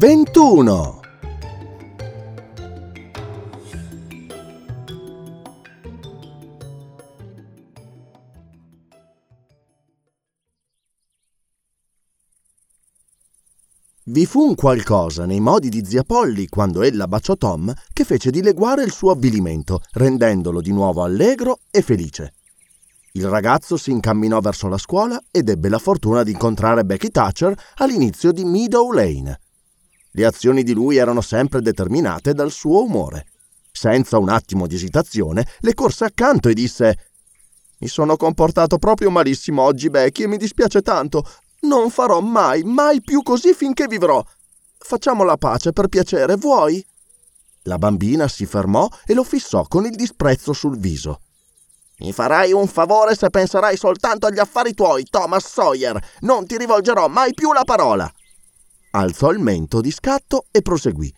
Ventuno. Vi fu un qualcosa nei modi di zia Polly quando ella baciò Tom che fece dileguare il suo avvilimento, rendendolo di nuovo allegro e felice. Il ragazzo si incamminò verso la scuola ed ebbe la fortuna di incontrare Becky Thatcher all'inizio di Meadow Lane. Le azioni di lui erano sempre determinate dal suo umore. Senza un attimo di esitazione, le corse accanto e disse Mi sono comportato proprio malissimo oggi, Becky, e mi dispiace tanto. Non farò mai, mai più così finché vivrò. Facciamo la pace per piacere, vuoi? La bambina si fermò e lo fissò con il disprezzo sul viso. Mi farai un favore se penserai soltanto agli affari tuoi, Thomas Sawyer. Non ti rivolgerò mai più la parola. Alzò il mento di scatto e proseguì.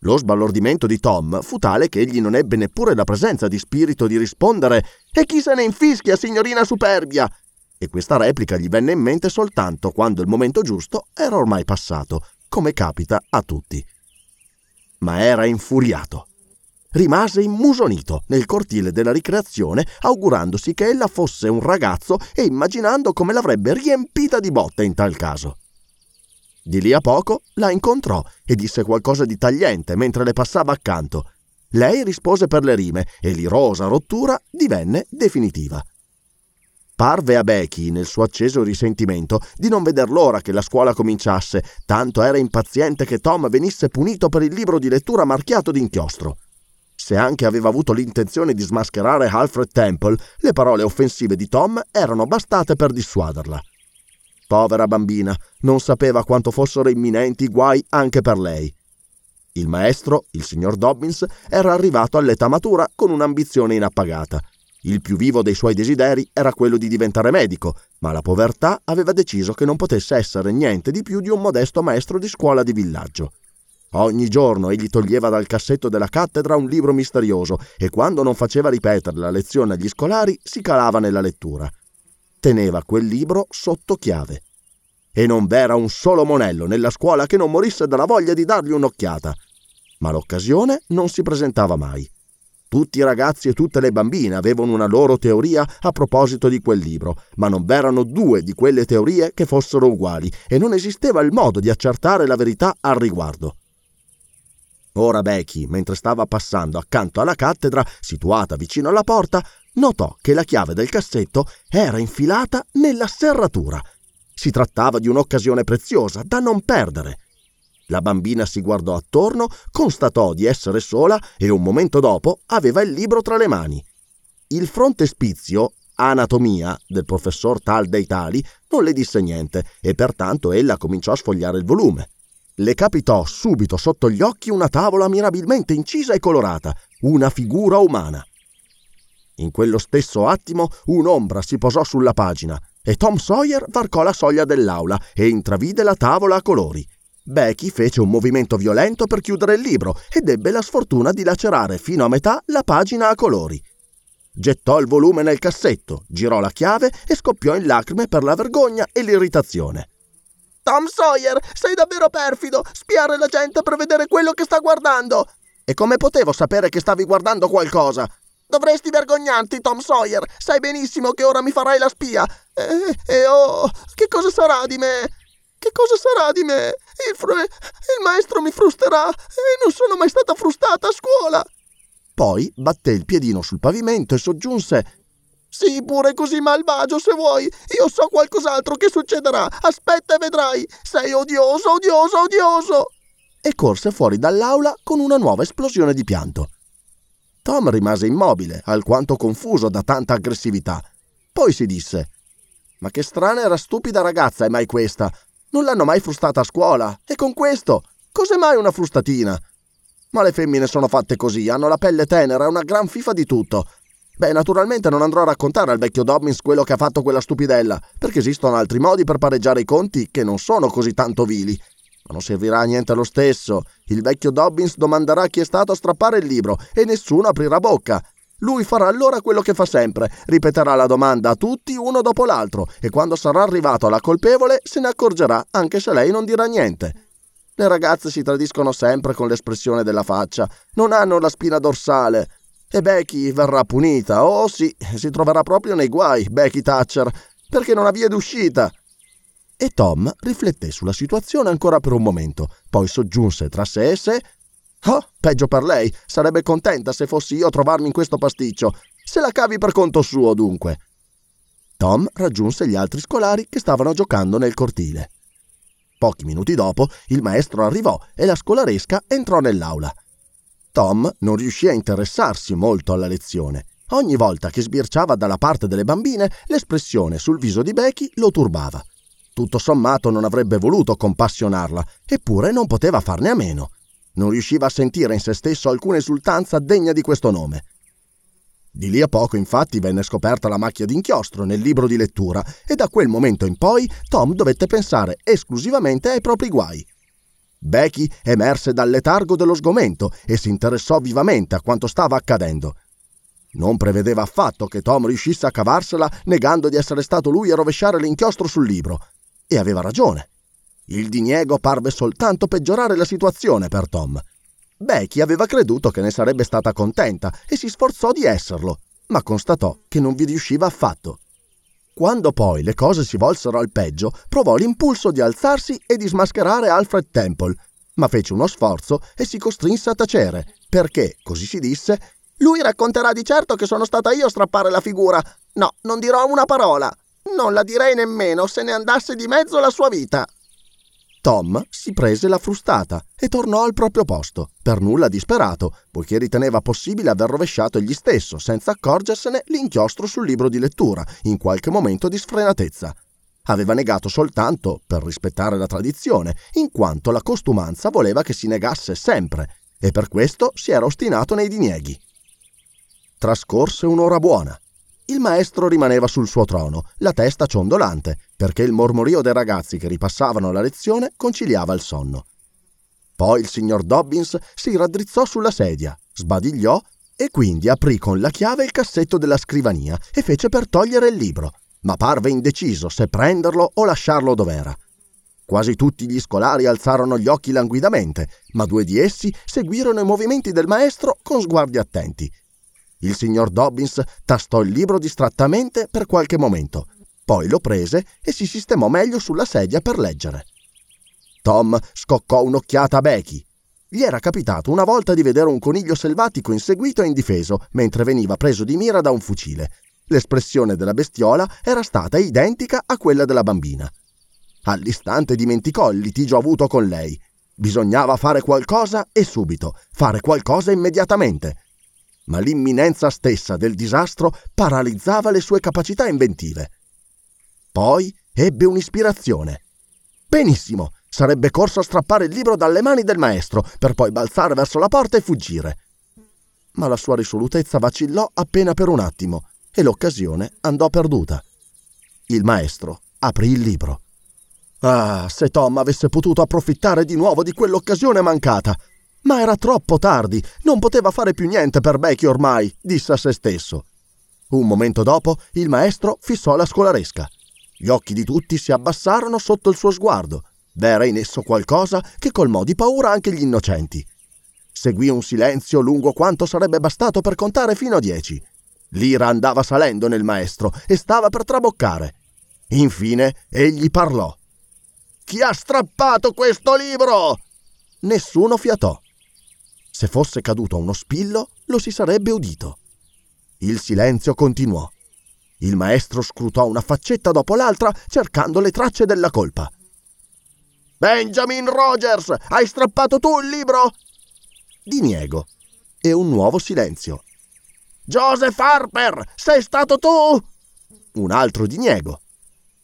Lo sbalordimento di Tom fu tale che egli non ebbe neppure la presenza di spirito di rispondere E chi se ne infischia, signorina superbia? E questa replica gli venne in mente soltanto quando il momento giusto era ormai passato, come capita a tutti. Ma era infuriato. Rimase immusonito nel cortile della ricreazione, augurandosi che ella fosse un ragazzo e immaginando come l'avrebbe riempita di botte in tal caso. Di lì a poco la incontrò e disse qualcosa di tagliente mentre le passava accanto. Lei rispose per le rime e l'irosa rottura divenne definitiva. Parve a Becky, nel suo acceso risentimento, di non veder l'ora che la scuola cominciasse, tanto era impaziente che Tom venisse punito per il libro di lettura marchiato d'inchiostro. Se anche aveva avuto l'intenzione di smascherare Alfred Temple, le parole offensive di Tom erano bastate per dissuaderla. Povera bambina, non sapeva quanto fossero imminenti guai anche per lei. Il maestro, il signor Dobbins, era arrivato all'età matura con un'ambizione inappagata. Il più vivo dei suoi desideri era quello di diventare medico, ma la povertà aveva deciso che non potesse essere niente di più di un modesto maestro di scuola di villaggio. Ogni giorno egli toglieva dal cassetto della cattedra un libro misterioso e quando non faceva ripetere la lezione agli scolari si calava nella lettura. Teneva quel libro sotto chiave. E non v'era un solo monello nella scuola che non morisse dalla voglia di dargli un'occhiata. Ma l'occasione non si presentava mai. Tutti i ragazzi e tutte le bambine avevano una loro teoria a proposito di quel libro, ma non v'erano due di quelle teorie che fossero uguali e non esisteva il modo di accertare la verità al riguardo. Ora Becky, mentre stava passando accanto alla cattedra, situata vicino alla porta, notò che la chiave del cassetto era infilata nella serratura. Si trattava di un'occasione preziosa da non perdere. La bambina si guardò attorno, constatò di essere sola e un momento dopo aveva il libro tra le mani. Il frontespizio, Anatomia, del professor tal dei tali, non le disse niente e pertanto ella cominciò a sfogliare il volume. Le capitò subito sotto gli occhi una tavola mirabilmente incisa e colorata, una figura umana. In quello stesso attimo un'ombra si posò sulla pagina e Tom Sawyer varcò la soglia dell'aula e intravide la tavola a colori. Becky fece un movimento violento per chiudere il libro ed ebbe la sfortuna di lacerare fino a metà la pagina a colori. Gettò il volume nel cassetto, girò la chiave e scoppiò in lacrime per la vergogna e l'irritazione. Tom Sawyer, sei davvero perfido! Spiare la gente per vedere quello che sta guardando! E come potevo sapere che stavi guardando qualcosa? Dovresti vergognarti, Tom Sawyer. Sai benissimo che ora mi farai la spia. E, e oh, che cosa sarà di me? Che cosa sarà di me? Il, fr- il maestro mi frusterà e non sono mai stata frustata a scuola. Poi batté il piedino sul pavimento e soggiunse Sii pure così malvagio se vuoi. Io so qualcos'altro che succederà. Aspetta e vedrai. Sei odioso, odioso, odioso. E corse fuori dall'aula con una nuova esplosione di pianto. Tom rimase immobile, alquanto confuso da tanta aggressività. Poi si disse Ma che strana era stupida ragazza è mai questa? Non l'hanno mai frustata a scuola. E con questo? Cos'è mai una frustatina? Ma le femmine sono fatte così, hanno la pelle tenera, una gran fifa di tutto. Beh, naturalmente non andrò a raccontare al vecchio Dobbins quello che ha fatto quella stupidella, perché esistono altri modi per pareggiare i conti che non sono così tanto vili. Ma non servirà a niente lo stesso. Il vecchio Dobbins domanderà chi è stato a strappare il libro e nessuno aprirà bocca. Lui farà allora quello che fa sempre, ripeterà la domanda a tutti uno dopo l'altro e quando sarà arrivato alla colpevole se ne accorgerà anche se lei non dirà niente. Le ragazze si tradiscono sempre con l'espressione della faccia, non hanno la spina dorsale. E Becky verrà punita, oh sì, si troverà proprio nei guai, Becky Thatcher, perché non ha via d'uscita. E Tom rifletté sulla situazione ancora per un momento, poi soggiunse tra sé e sé Oh, peggio per lei. Sarebbe contenta se fossi io a trovarmi in questo pasticcio. Se la cavi per conto suo, dunque. Tom raggiunse gli altri scolari che stavano giocando nel cortile. Pochi minuti dopo il maestro arrivò e la scolaresca entrò nell'aula. Tom non riuscì a interessarsi molto alla lezione. Ogni volta che sbirciava dalla parte delle bambine, l'espressione sul viso di Becky lo turbava. Tutto sommato non avrebbe voluto compassionarla, eppure non poteva farne a meno. Non riusciva a sentire in se stesso alcuna esultanza degna di questo nome. Di lì a poco, infatti, venne scoperta la macchia d'inchiostro nel libro di lettura e da quel momento in poi Tom dovette pensare esclusivamente ai propri guai. Becky emerse dal letargo dello sgomento e si interessò vivamente a quanto stava accadendo. Non prevedeva affatto che Tom riuscisse a cavarsela negando di essere stato lui a rovesciare l'inchiostro sul libro. E aveva ragione. Il diniego parve soltanto peggiorare la situazione per Tom. Becky aveva creduto che ne sarebbe stata contenta e si sforzò di esserlo, ma constatò che non vi riusciva affatto. Quando poi le cose si volsero al peggio, provò l'impulso di alzarsi e di smascherare Alfred Temple, ma fece uno sforzo e si costrinse a tacere, perché, così si disse, lui racconterà di certo che sono stata io a strappare la figura. No, non dirò una parola. Non la direi nemmeno se ne andasse di mezzo la sua vita. Tom si prese la frustata e tornò al proprio posto, per nulla disperato, poiché riteneva possibile aver rovesciato egli stesso, senza accorgersene, l'inchiostro sul libro di lettura, in qualche momento di sfrenatezza. Aveva negato soltanto per rispettare la tradizione, in quanto la costumanza voleva che si negasse sempre, e per questo si era ostinato nei dinieghi. Trascorse un'ora buona. Il maestro rimaneva sul suo trono, la testa ciondolante, perché il mormorio dei ragazzi che ripassavano la lezione conciliava il sonno. Poi il signor Dobbins si raddrizzò sulla sedia, sbadigliò e quindi aprì con la chiave il cassetto della scrivania e fece per togliere il libro, ma parve indeciso se prenderlo o lasciarlo dov'era. Quasi tutti gli scolari alzarono gli occhi languidamente, ma due di essi seguirono i movimenti del maestro con sguardi attenti il signor Dobbins tastò il libro distrattamente per qualche momento, poi lo prese e si sistemò meglio sulla sedia per leggere. Tom scoccò un'occhiata a Becky. Gli era capitato una volta di vedere un coniglio selvatico inseguito e indifeso mentre veniva preso di mira da un fucile. L'espressione della bestiola era stata identica a quella della bambina. All'istante dimenticò il litigio avuto con lei. Bisognava fare qualcosa e subito, fare qualcosa immediatamente ma l'imminenza stessa del disastro paralizzava le sue capacità inventive. Poi ebbe un'ispirazione. Benissimo, sarebbe corso a strappare il libro dalle mani del maestro, per poi balzare verso la porta e fuggire. Ma la sua risolutezza vacillò appena per un attimo e l'occasione andò perduta. Il maestro aprì il libro. Ah, se Tom avesse potuto approfittare di nuovo di quell'occasione mancata! Ma era troppo tardi, non poteva fare più niente per Becky ormai, disse a se stesso. Un momento dopo il maestro fissò la scolaresca. Gli occhi di tutti si abbassarono sotto il suo sguardo. V'era in esso qualcosa che colmò di paura anche gli innocenti. Seguì un silenzio lungo quanto sarebbe bastato per contare fino a dieci. L'ira andava salendo nel maestro e stava per traboccare. Infine egli parlò. Chi ha strappato questo libro? Nessuno fiatò. Se fosse caduto uno spillo, lo si sarebbe udito. Il silenzio continuò. Il maestro scrutò una faccetta dopo l'altra cercando le tracce della colpa. Benjamin Rogers, hai strappato tu il libro? Diniego. E un nuovo silenzio. Joseph Harper, sei stato tu? Un altro diniego.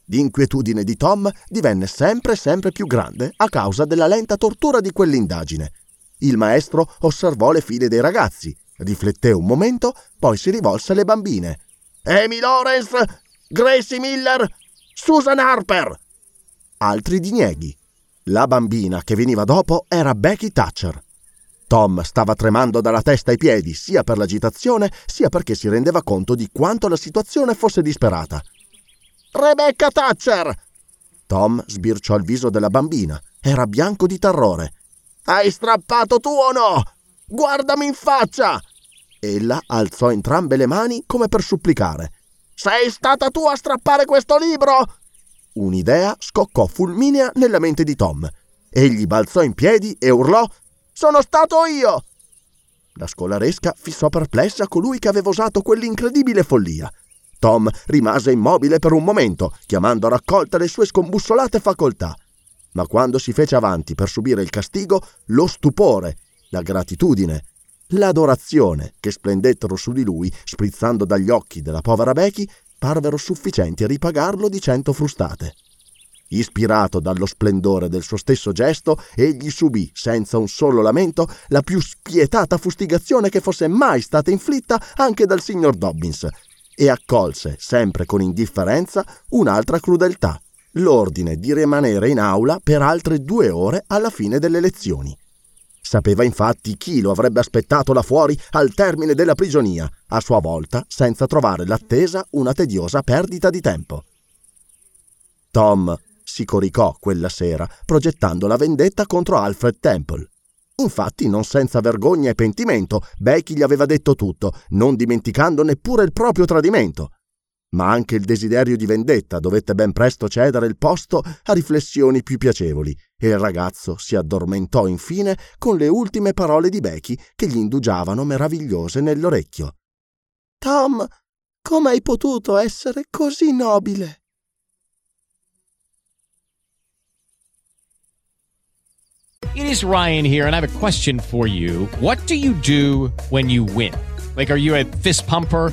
L'inquietudine di Tom divenne sempre sempre più grande a causa della lenta tortura di quell'indagine. Il maestro osservò le file dei ragazzi, rifletté un momento, poi si rivolse alle bambine. Amy Lawrence, Gracie Miller, Susan Harper. Altri dinieghi. La bambina che veniva dopo era Becky Thatcher. Tom stava tremando dalla testa ai piedi, sia per l'agitazione, sia perché si rendeva conto di quanto la situazione fosse disperata. Rebecca Thatcher! Tom sbirciò il viso della bambina. Era bianco di terrore. Hai strappato tu o no? Guardami in faccia! Ella alzò entrambe le mani come per supplicare. Sei stata tu a strappare questo libro? Un'idea scoccò fulminea nella mente di Tom. Egli balzò in piedi e urlò Sono stato io! La scolaresca fissò perplessa colui che aveva usato quell'incredibile follia. Tom rimase immobile per un momento, chiamando a raccolta le sue scombussolate facoltà. Ma quando si fece avanti per subire il castigo, lo stupore, la gratitudine, l'adorazione che splendettero su di lui, sprizzando dagli occhi della povera Becky, parvero sufficienti a ripagarlo di cento frustate. Ispirato dallo splendore del suo stesso gesto, egli subì, senza un solo lamento, la più spietata fustigazione che fosse mai stata inflitta anche dal signor Dobbins, e accolse, sempre con indifferenza, un'altra crudeltà, l'ordine di rimanere in aula per altre due ore alla fine delle lezioni. Sapeva infatti chi lo avrebbe aspettato là fuori al termine della prigionia, a sua volta senza trovare l'attesa una tediosa perdita di tempo. Tom si coricò quella sera progettando la vendetta contro Alfred Temple. Infatti, non senza vergogna e pentimento, Becky gli aveva detto tutto, non dimenticando neppure il proprio tradimento. Ma anche il desiderio di vendetta dovette ben presto cedere il posto a riflessioni più piacevoli, e il ragazzo si addormentò infine con le ultime parole di Becky che gli indugiavano meravigliose nell'orecchio. Tom, come hai potuto essere così nobile? It is Ryan here, and I have a question for you. What do you do when you win? Like, are you a fist pumper?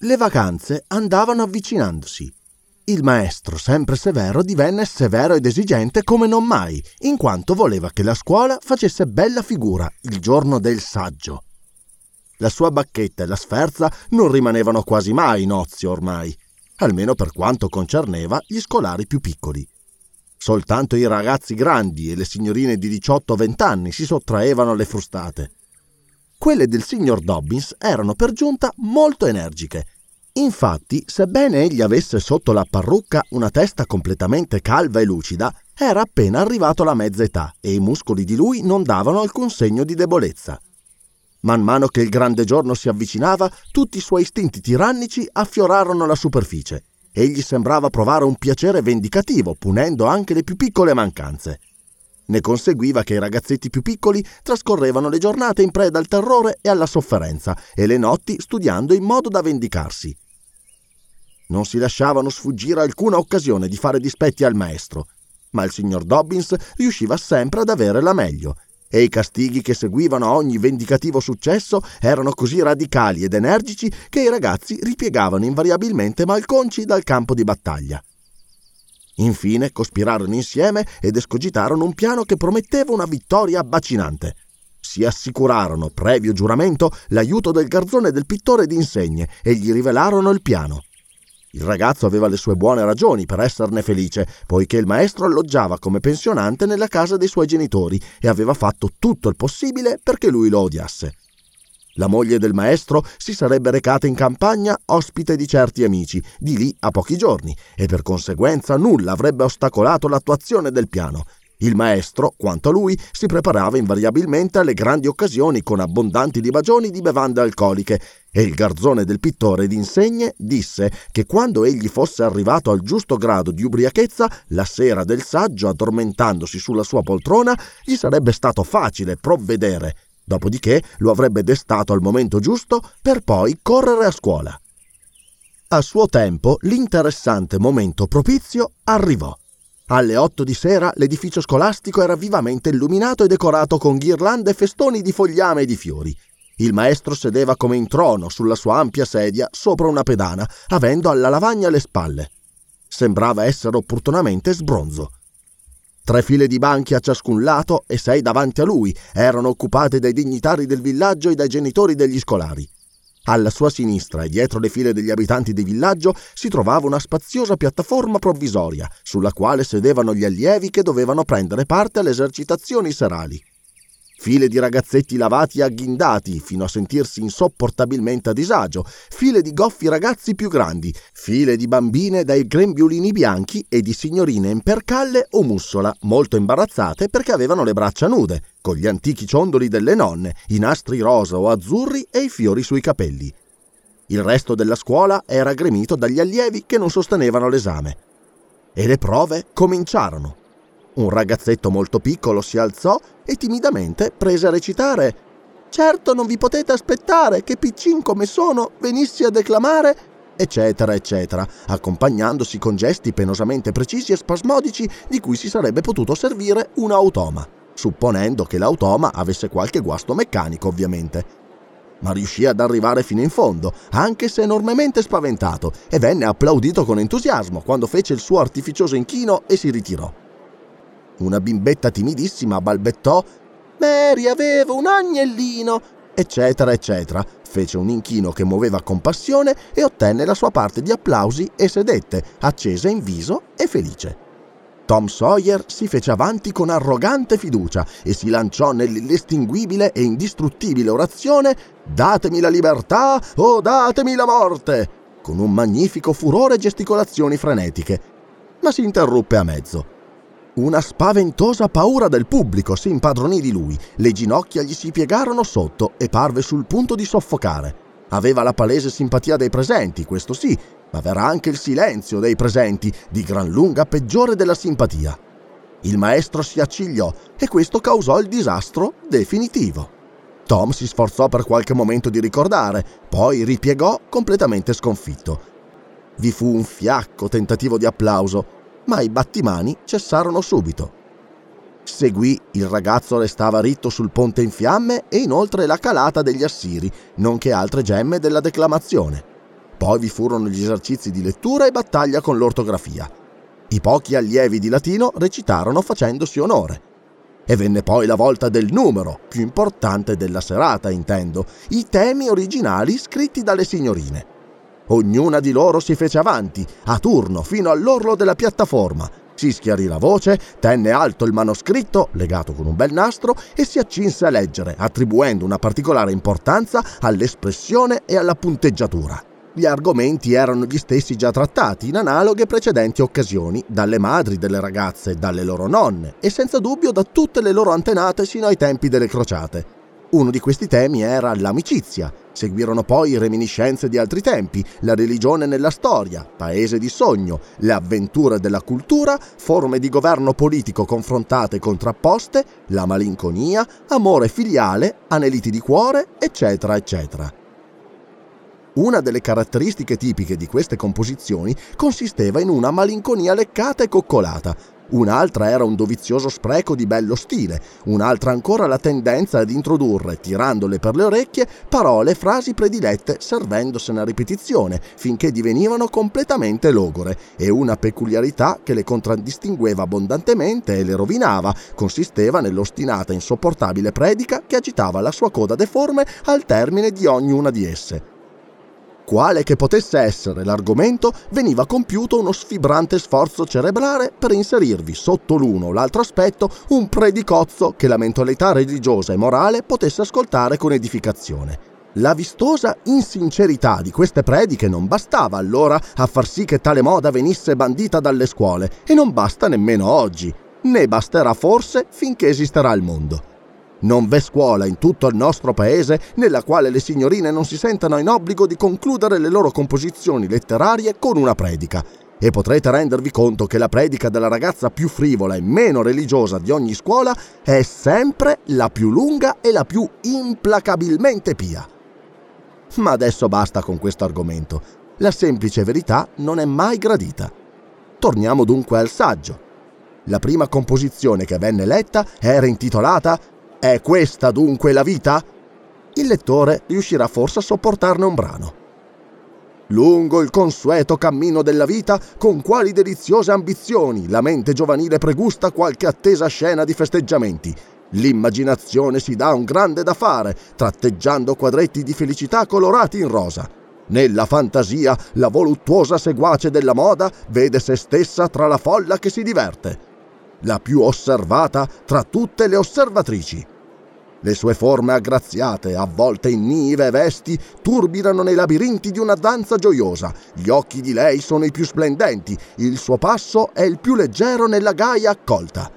Le vacanze andavano avvicinandosi. Il maestro, sempre severo, divenne severo ed esigente come non mai, in quanto voleva che la scuola facesse bella figura il giorno del saggio. La sua bacchetta e la sferza non rimanevano quasi mai in ozio ormai, almeno per quanto concerneva gli scolari più piccoli. Soltanto i ragazzi grandi e le signorine di 18-20 anni si sottraevano alle frustate. Quelle del signor Dobbins erano per giunta molto energiche. Infatti, sebbene egli avesse sotto la parrucca una testa completamente calva e lucida, era appena arrivato alla mezza età e i muscoli di lui non davano alcun segno di debolezza. Man mano che il grande giorno si avvicinava, tutti i suoi istinti tirannici affiorarono la superficie. Egli sembrava provare un piacere vendicativo, punendo anche le più piccole mancanze. Ne conseguiva che i ragazzetti più piccoli trascorrevano le giornate in preda al terrore e alla sofferenza e le notti studiando in modo da vendicarsi. Non si lasciavano sfuggire alcuna occasione di fare dispetti al maestro, ma il signor Dobbins riusciva sempre ad avere la meglio e i castighi che seguivano a ogni vendicativo successo erano così radicali ed energici che i ragazzi ripiegavano invariabilmente malconci dal campo di battaglia. Infine cospirarono insieme ed escogitarono un piano che prometteva una vittoria abbacinante. si assicurarono, previo giuramento, l'aiuto del garzone del pittore d'insegne e gli rivelarono il piano. Il ragazzo aveva le sue buone ragioni per esserne felice, poiché il maestro alloggiava come pensionante nella casa dei suoi genitori e aveva fatto tutto il possibile perché lui lo odiasse. La moglie del maestro si sarebbe recata in campagna ospite di certi amici, di lì a pochi giorni, e per conseguenza nulla avrebbe ostacolato l'attuazione del piano. Il maestro, quanto a lui, si preparava invariabilmente alle grandi occasioni con abbondanti libagioni di bevande alcoliche e il garzone del pittore d'insegne disse che quando egli fosse arrivato al giusto grado di ubriachezza, la sera del saggio, addormentandosi sulla sua poltrona, gli sarebbe stato facile provvedere Dopodiché lo avrebbe destato al momento giusto per poi correre a scuola. A suo tempo l'interessante momento propizio arrivò. Alle otto di sera l'edificio scolastico era vivamente illuminato e decorato con ghirlande e festoni di fogliame e di fiori. Il maestro sedeva come in trono sulla sua ampia sedia sopra una pedana, avendo alla lavagna le spalle. Sembrava essere opportunamente sbronzo. Tre file di banchi a ciascun lato e sei davanti a lui erano occupate dai dignitari del villaggio e dai genitori degli scolari. Alla sua sinistra e dietro le file degli abitanti di villaggio si trovava una spaziosa piattaforma provvisoria, sulla quale sedevano gli allievi che dovevano prendere parte alle esercitazioni serali file di ragazzetti lavati e agghindati fino a sentirsi insopportabilmente a disagio, file di goffi ragazzi più grandi, file di bambine dai grembiulini bianchi e di signorine in o mussola, molto imbarazzate perché avevano le braccia nude, con gli antichi ciondoli delle nonne, i nastri rosa o azzurri e i fiori sui capelli. Il resto della scuola era gremito dagli allievi che non sostenevano l'esame. E le prove cominciarono. Un ragazzetto molto piccolo si alzò e timidamente prese a recitare. Certo non vi potete aspettare che piccin come sono venissi a declamare eccetera, eccetera, accompagnandosi con gesti penosamente precisi e spasmodici di cui si sarebbe potuto servire un automa, supponendo che l'automa avesse qualche guasto meccanico, ovviamente. Ma riuscì ad arrivare fino in fondo, anche se enormemente spaventato, e venne applaudito con entusiasmo quando fece il suo artificioso inchino e si ritirò. Una bimbetta timidissima balbettò Mary aveva un agnellino, eccetera, eccetera. Fece un inchino che muoveva compassione e ottenne la sua parte di applausi e sedette, accesa in viso e felice. Tom Sawyer si fece avanti con arrogante fiducia e si lanciò nell'inestinguibile e indistruttibile orazione Datemi la libertà o datemi la morte, con un magnifico furore e gesticolazioni frenetiche. Ma si interruppe a mezzo. Una spaventosa paura del pubblico si impadronì di lui, le ginocchia gli si piegarono sotto e parve sul punto di soffocare. Aveva la palese simpatia dei presenti, questo sì, ma verrà anche il silenzio dei presenti, di gran lunga peggiore della simpatia. Il maestro si accigliò e questo causò il disastro definitivo. Tom si sforzò per qualche momento di ricordare, poi ripiegò completamente sconfitto. Vi fu un fiacco tentativo di applauso, ma i battimani cessarono subito. Seguì il ragazzo restava ritto sul ponte in fiamme e inoltre la calata degli assiri, nonché altre gemme della declamazione. Poi vi furono gli esercizi di lettura e battaglia con l'ortografia. I pochi allievi di latino recitarono facendosi onore. E venne poi la volta del numero, più importante della serata, intendo, i temi originali scritti dalle signorine. Ognuna di loro si fece avanti, a turno, fino all'orlo della piattaforma. Si schiarì la voce, tenne alto il manoscritto, legato con un bel nastro, e si accinse a leggere, attribuendo una particolare importanza all'espressione e alla punteggiatura. Gli argomenti erano gli stessi già trattati in analoghe precedenti occasioni dalle madri delle ragazze, dalle loro nonne e senza dubbio da tutte le loro antenate sino ai tempi delle crociate. Uno di questi temi era l'amicizia, Seguirono poi reminiscenze di altri tempi, la religione nella storia, paese di sogno, le avventure della cultura, forme di governo politico confrontate e contrapposte, la malinconia, amore filiale, aneliti di cuore, eccetera, eccetera. Una delle caratteristiche tipiche di queste composizioni consisteva in una malinconia leccata e coccolata, un'altra era un dovizioso spreco di bello stile, un'altra ancora la tendenza ad introdurre, tirandole per le orecchie, parole e frasi predilette servendosene a ripetizione finché divenivano completamente logore, e una peculiarità che le contraddistingueva abbondantemente e le rovinava consisteva nell'ostinata insopportabile predica che agitava la sua coda deforme al termine di ognuna di esse quale che potesse essere l'argomento, veniva compiuto uno sfibrante sforzo cerebrale per inserirvi sotto l'uno o l'altro aspetto un predicozzo che la mentalità religiosa e morale potesse ascoltare con edificazione. La vistosa insincerità di queste prediche non bastava allora a far sì che tale moda venisse bandita dalle scuole e non basta nemmeno oggi, né basterà forse finché esisterà il mondo. Non v'è scuola in tutto il nostro paese nella quale le signorine non si sentano in obbligo di concludere le loro composizioni letterarie con una predica. E potrete rendervi conto che la predica della ragazza più frivola e meno religiosa di ogni scuola è sempre la più lunga e la più implacabilmente pia. Ma adesso basta con questo argomento. La semplice verità non è mai gradita. Torniamo dunque al saggio. La prima composizione che venne letta era intitolata è questa dunque la vita? Il lettore riuscirà forse a sopportarne un brano. Lungo il consueto cammino della vita, con quali deliziose ambizioni la mente giovanile pregusta qualche attesa scena di festeggiamenti. L'immaginazione si dà un grande da fare, tratteggiando quadretti di felicità colorati in rosa. Nella fantasia, la voluttuosa seguace della moda vede se stessa tra la folla che si diverte la più osservata tra tutte le osservatrici. Le sue forme aggraziate, avvolte in nive vesti, turbinano nei labirinti di una danza gioiosa. Gli occhi di lei sono i più splendenti, il suo passo è il più leggero nella gaia accolta.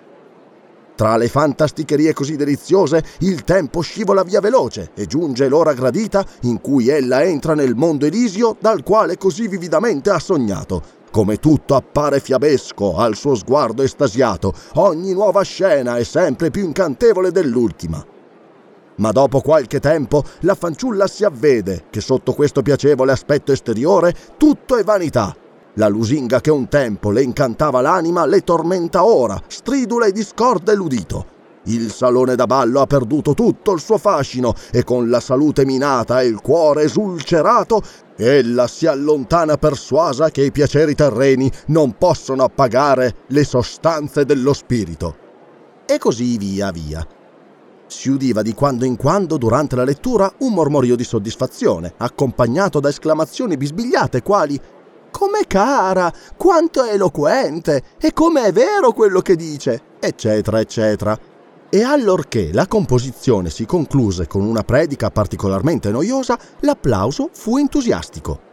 Tra le fantasticherie così deliziose, il tempo scivola via veloce e giunge l'ora gradita in cui ella entra nel mondo elisio dal quale così vividamente ha sognato come tutto appare fiabesco al suo sguardo estasiato, ogni nuova scena è sempre più incantevole dell'ultima. Ma dopo qualche tempo la fanciulla si avvede che sotto questo piacevole aspetto esteriore tutto è vanità. La lusinga che un tempo le incantava l'anima le tormenta ora, stridula e discorda l'udito. Il salone da ballo ha perduto tutto il suo fascino e con la salute minata e il cuore esulcerato ella si allontana persuasa che i piaceri terreni non possono appagare le sostanze dello spirito. E così via via. Si udiva di quando in quando durante la lettura un mormorio di soddisfazione, accompagnato da esclamazioni bisbigliate quali Come cara, quanto è eloquente, e come è vero quello che dice, eccetera, eccetera e allorché la composizione si concluse con una predica particolarmente noiosa, l'applauso fu entusiastico.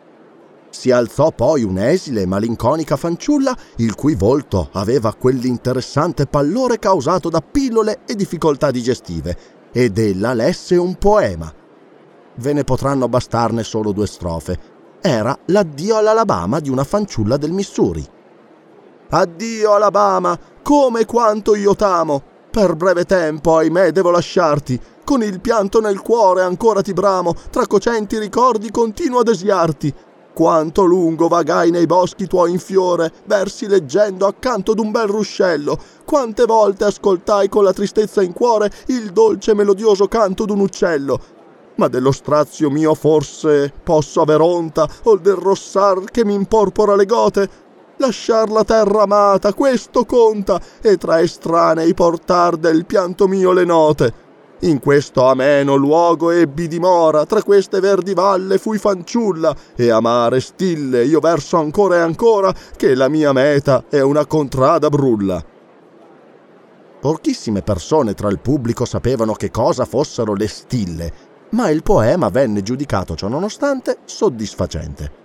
Si alzò poi un'esile e malinconica fanciulla, il cui volto aveva quell'interessante pallore causato da pillole e difficoltà digestive, ed ella lesse un poema. Ve ne potranno bastarne solo due strofe. Era l'addio all'Alabama di una fanciulla del Missouri. Addio Alabama, come quanto io t'amo! Per breve tempo, ahimè, devo lasciarti. Con il pianto nel cuore ancora ti bramo, tra cocenti ricordi continuo a desiarti. Quanto lungo vagai nei boschi tuoi in fiore, versi leggendo accanto d'un bel ruscello. Quante volte ascoltai con la tristezza in cuore il dolce melodioso canto d'un uccello. Ma dello strazio mio forse posso aver onta, o del rossar che mi imporpora le gote? lasciar la terra amata, questo conta, e tra estranei portar del pianto mio le note. In questo ameno luogo ebbi dimora, tra queste verdi valle fui fanciulla, e amare stille io verso ancora e ancora, che la mia meta è una contrada brulla. Pochissime persone tra il pubblico sapevano che cosa fossero le stille, ma il poema venne giudicato ciononostante soddisfacente.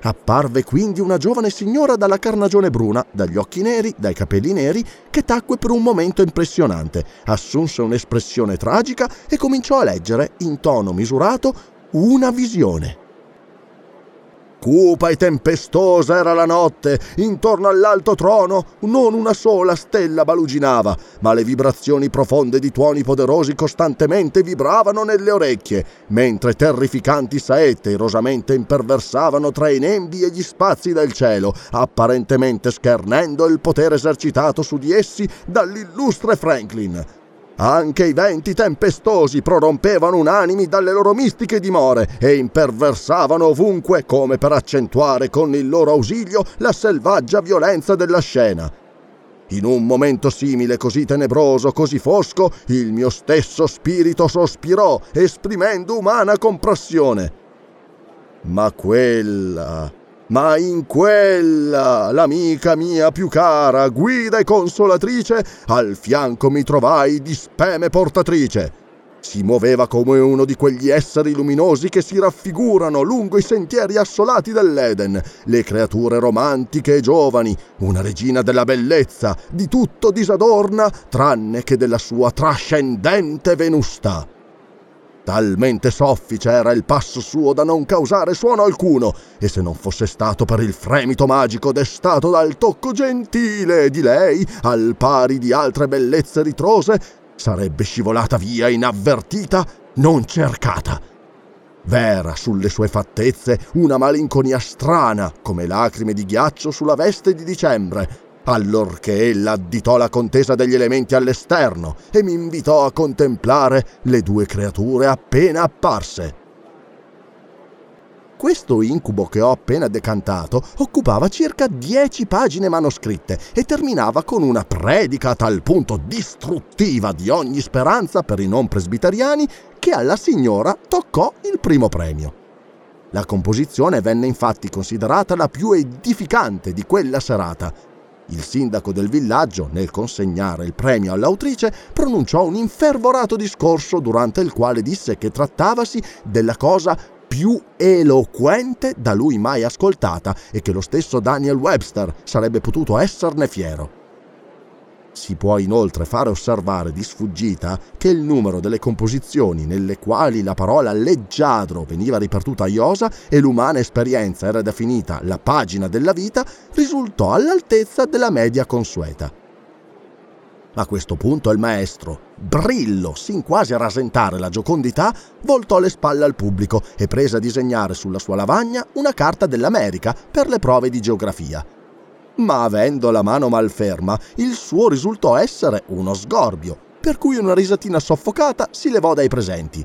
Apparve quindi una giovane signora dalla carnagione bruna, dagli occhi neri, dai capelli neri, che tacque per un momento impressionante, assunse un'espressione tragica e cominciò a leggere, in tono misurato, una visione. Cupa e tempestosa era la notte, intorno all'alto trono non una sola stella baluginava, ma le vibrazioni profonde di tuoni poderosi costantemente vibravano nelle orecchie, mentre terrificanti saette irosamente imperversavano tra i nembi e gli spazi del cielo, apparentemente schernendo il potere esercitato su di essi dall'illustre Franklin. Anche i venti tempestosi prorompevano unanimi dalle loro mistiche dimore e imperversavano ovunque come per accentuare con il loro ausilio la selvaggia violenza della scena. In un momento simile, così tenebroso, così fosco, il mio stesso spirito sospirò, esprimendo umana compassione. Ma quella ma in quella, l'amica mia più cara, guida e consolatrice, al fianco mi trovai di speme portatrice. Si muoveva come uno di quegli esseri luminosi che si raffigurano lungo i sentieri assolati dell'Eden, le creature romantiche e giovani, una regina della bellezza, di tutto disadorna, tranne che della sua trascendente venustà. Talmente soffice era il passo suo da non causare suono alcuno, e se non fosse stato per il fremito magico destato dal tocco gentile di lei, al pari di altre bellezze ritrose, sarebbe scivolata via inavvertita, non cercata. Vera sulle sue fattezze una malinconia strana, come lacrime di ghiaccio sulla veste di dicembre, allorché ella additò la contesa degli elementi all'esterno e mi invitò a contemplare le due creature appena apparse. Questo incubo che ho appena decantato occupava circa dieci pagine manoscritte e terminava con una predica a tal punto distruttiva di ogni speranza per i non presbiteriani che alla signora toccò il primo premio. La composizione venne infatti considerata la più edificante di quella serata il sindaco del villaggio, nel consegnare il premio all'autrice, pronunciò un infervorato discorso durante il quale disse che trattavasi della cosa più eloquente da lui mai ascoltata e che lo stesso Daniel Webster sarebbe potuto esserne fiero. Si può inoltre fare osservare di sfuggita che il numero delle composizioni nelle quali la parola leggiadro veniva ripetuta a iosa e l'umana esperienza era definita la pagina della vita risultò all'altezza della media consueta. A questo punto il maestro, brillo, sin quasi a rasentare la giocondità, voltò le spalle al pubblico e prese a disegnare sulla sua lavagna una carta dell'America per le prove di geografia ma avendo la mano malferma, il suo risultò essere uno sgorbio, per cui una risatina soffocata si levò dai presenti.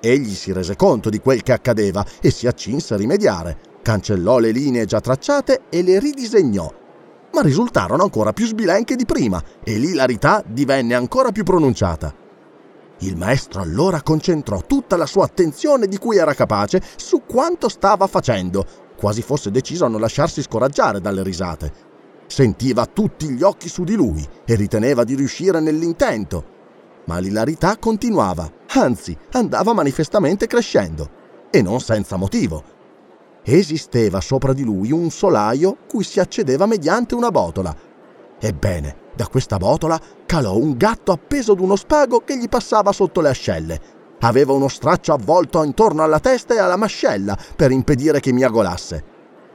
Egli si rese conto di quel che accadeva e si accinse a rimediare, cancellò le linee già tracciate e le ridisegnò. Ma risultarono ancora più sbilenche di prima e l'ilarità divenne ancora più pronunciata. Il maestro allora concentrò tutta la sua attenzione di cui era capace su quanto stava facendo quasi fosse deciso a non lasciarsi scoraggiare dalle risate. Sentiva tutti gli occhi su di lui e riteneva di riuscire nell'intento. Ma l'ilarità continuava, anzi andava manifestamente crescendo, e non senza motivo. Esisteva sopra di lui un solaio cui si accedeva mediante una botola. Ebbene, da questa botola calò un gatto appeso ad uno spago che gli passava sotto le ascelle Aveva uno straccio avvolto intorno alla testa e alla mascella per impedire che mi agolasse.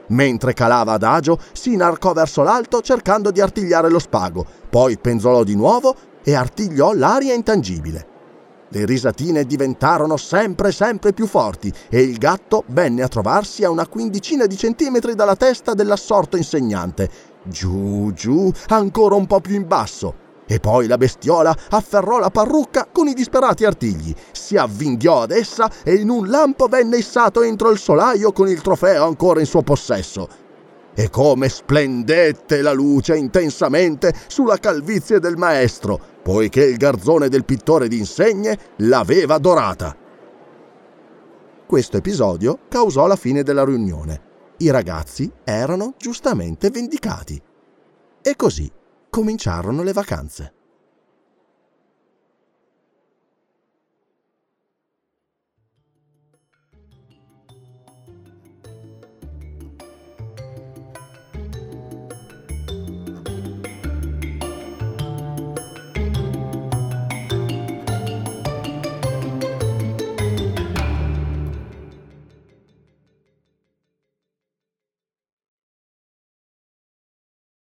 Mentre calava adagio, si inarcò verso l'alto cercando di artigliare lo spago, poi penzolò di nuovo e artigliò l'aria intangibile. Le risatine diventarono sempre sempre più forti e il gatto venne a trovarsi a una quindicina di centimetri dalla testa dell'assorto insegnante. Giù, giù, ancora un po' più in basso. E poi la bestiola afferrò la parrucca con i disperati artigli, si avvinghiò ad essa e in un lampo venne issato entro il solaio con il trofeo ancora in suo possesso. E come splendette la luce intensamente sulla calvizie del maestro, poiché il garzone del pittore d'insegne l'aveva dorata. Questo episodio causò la fine della riunione. I ragazzi erano giustamente vendicati. E così cominciarono le vacanze.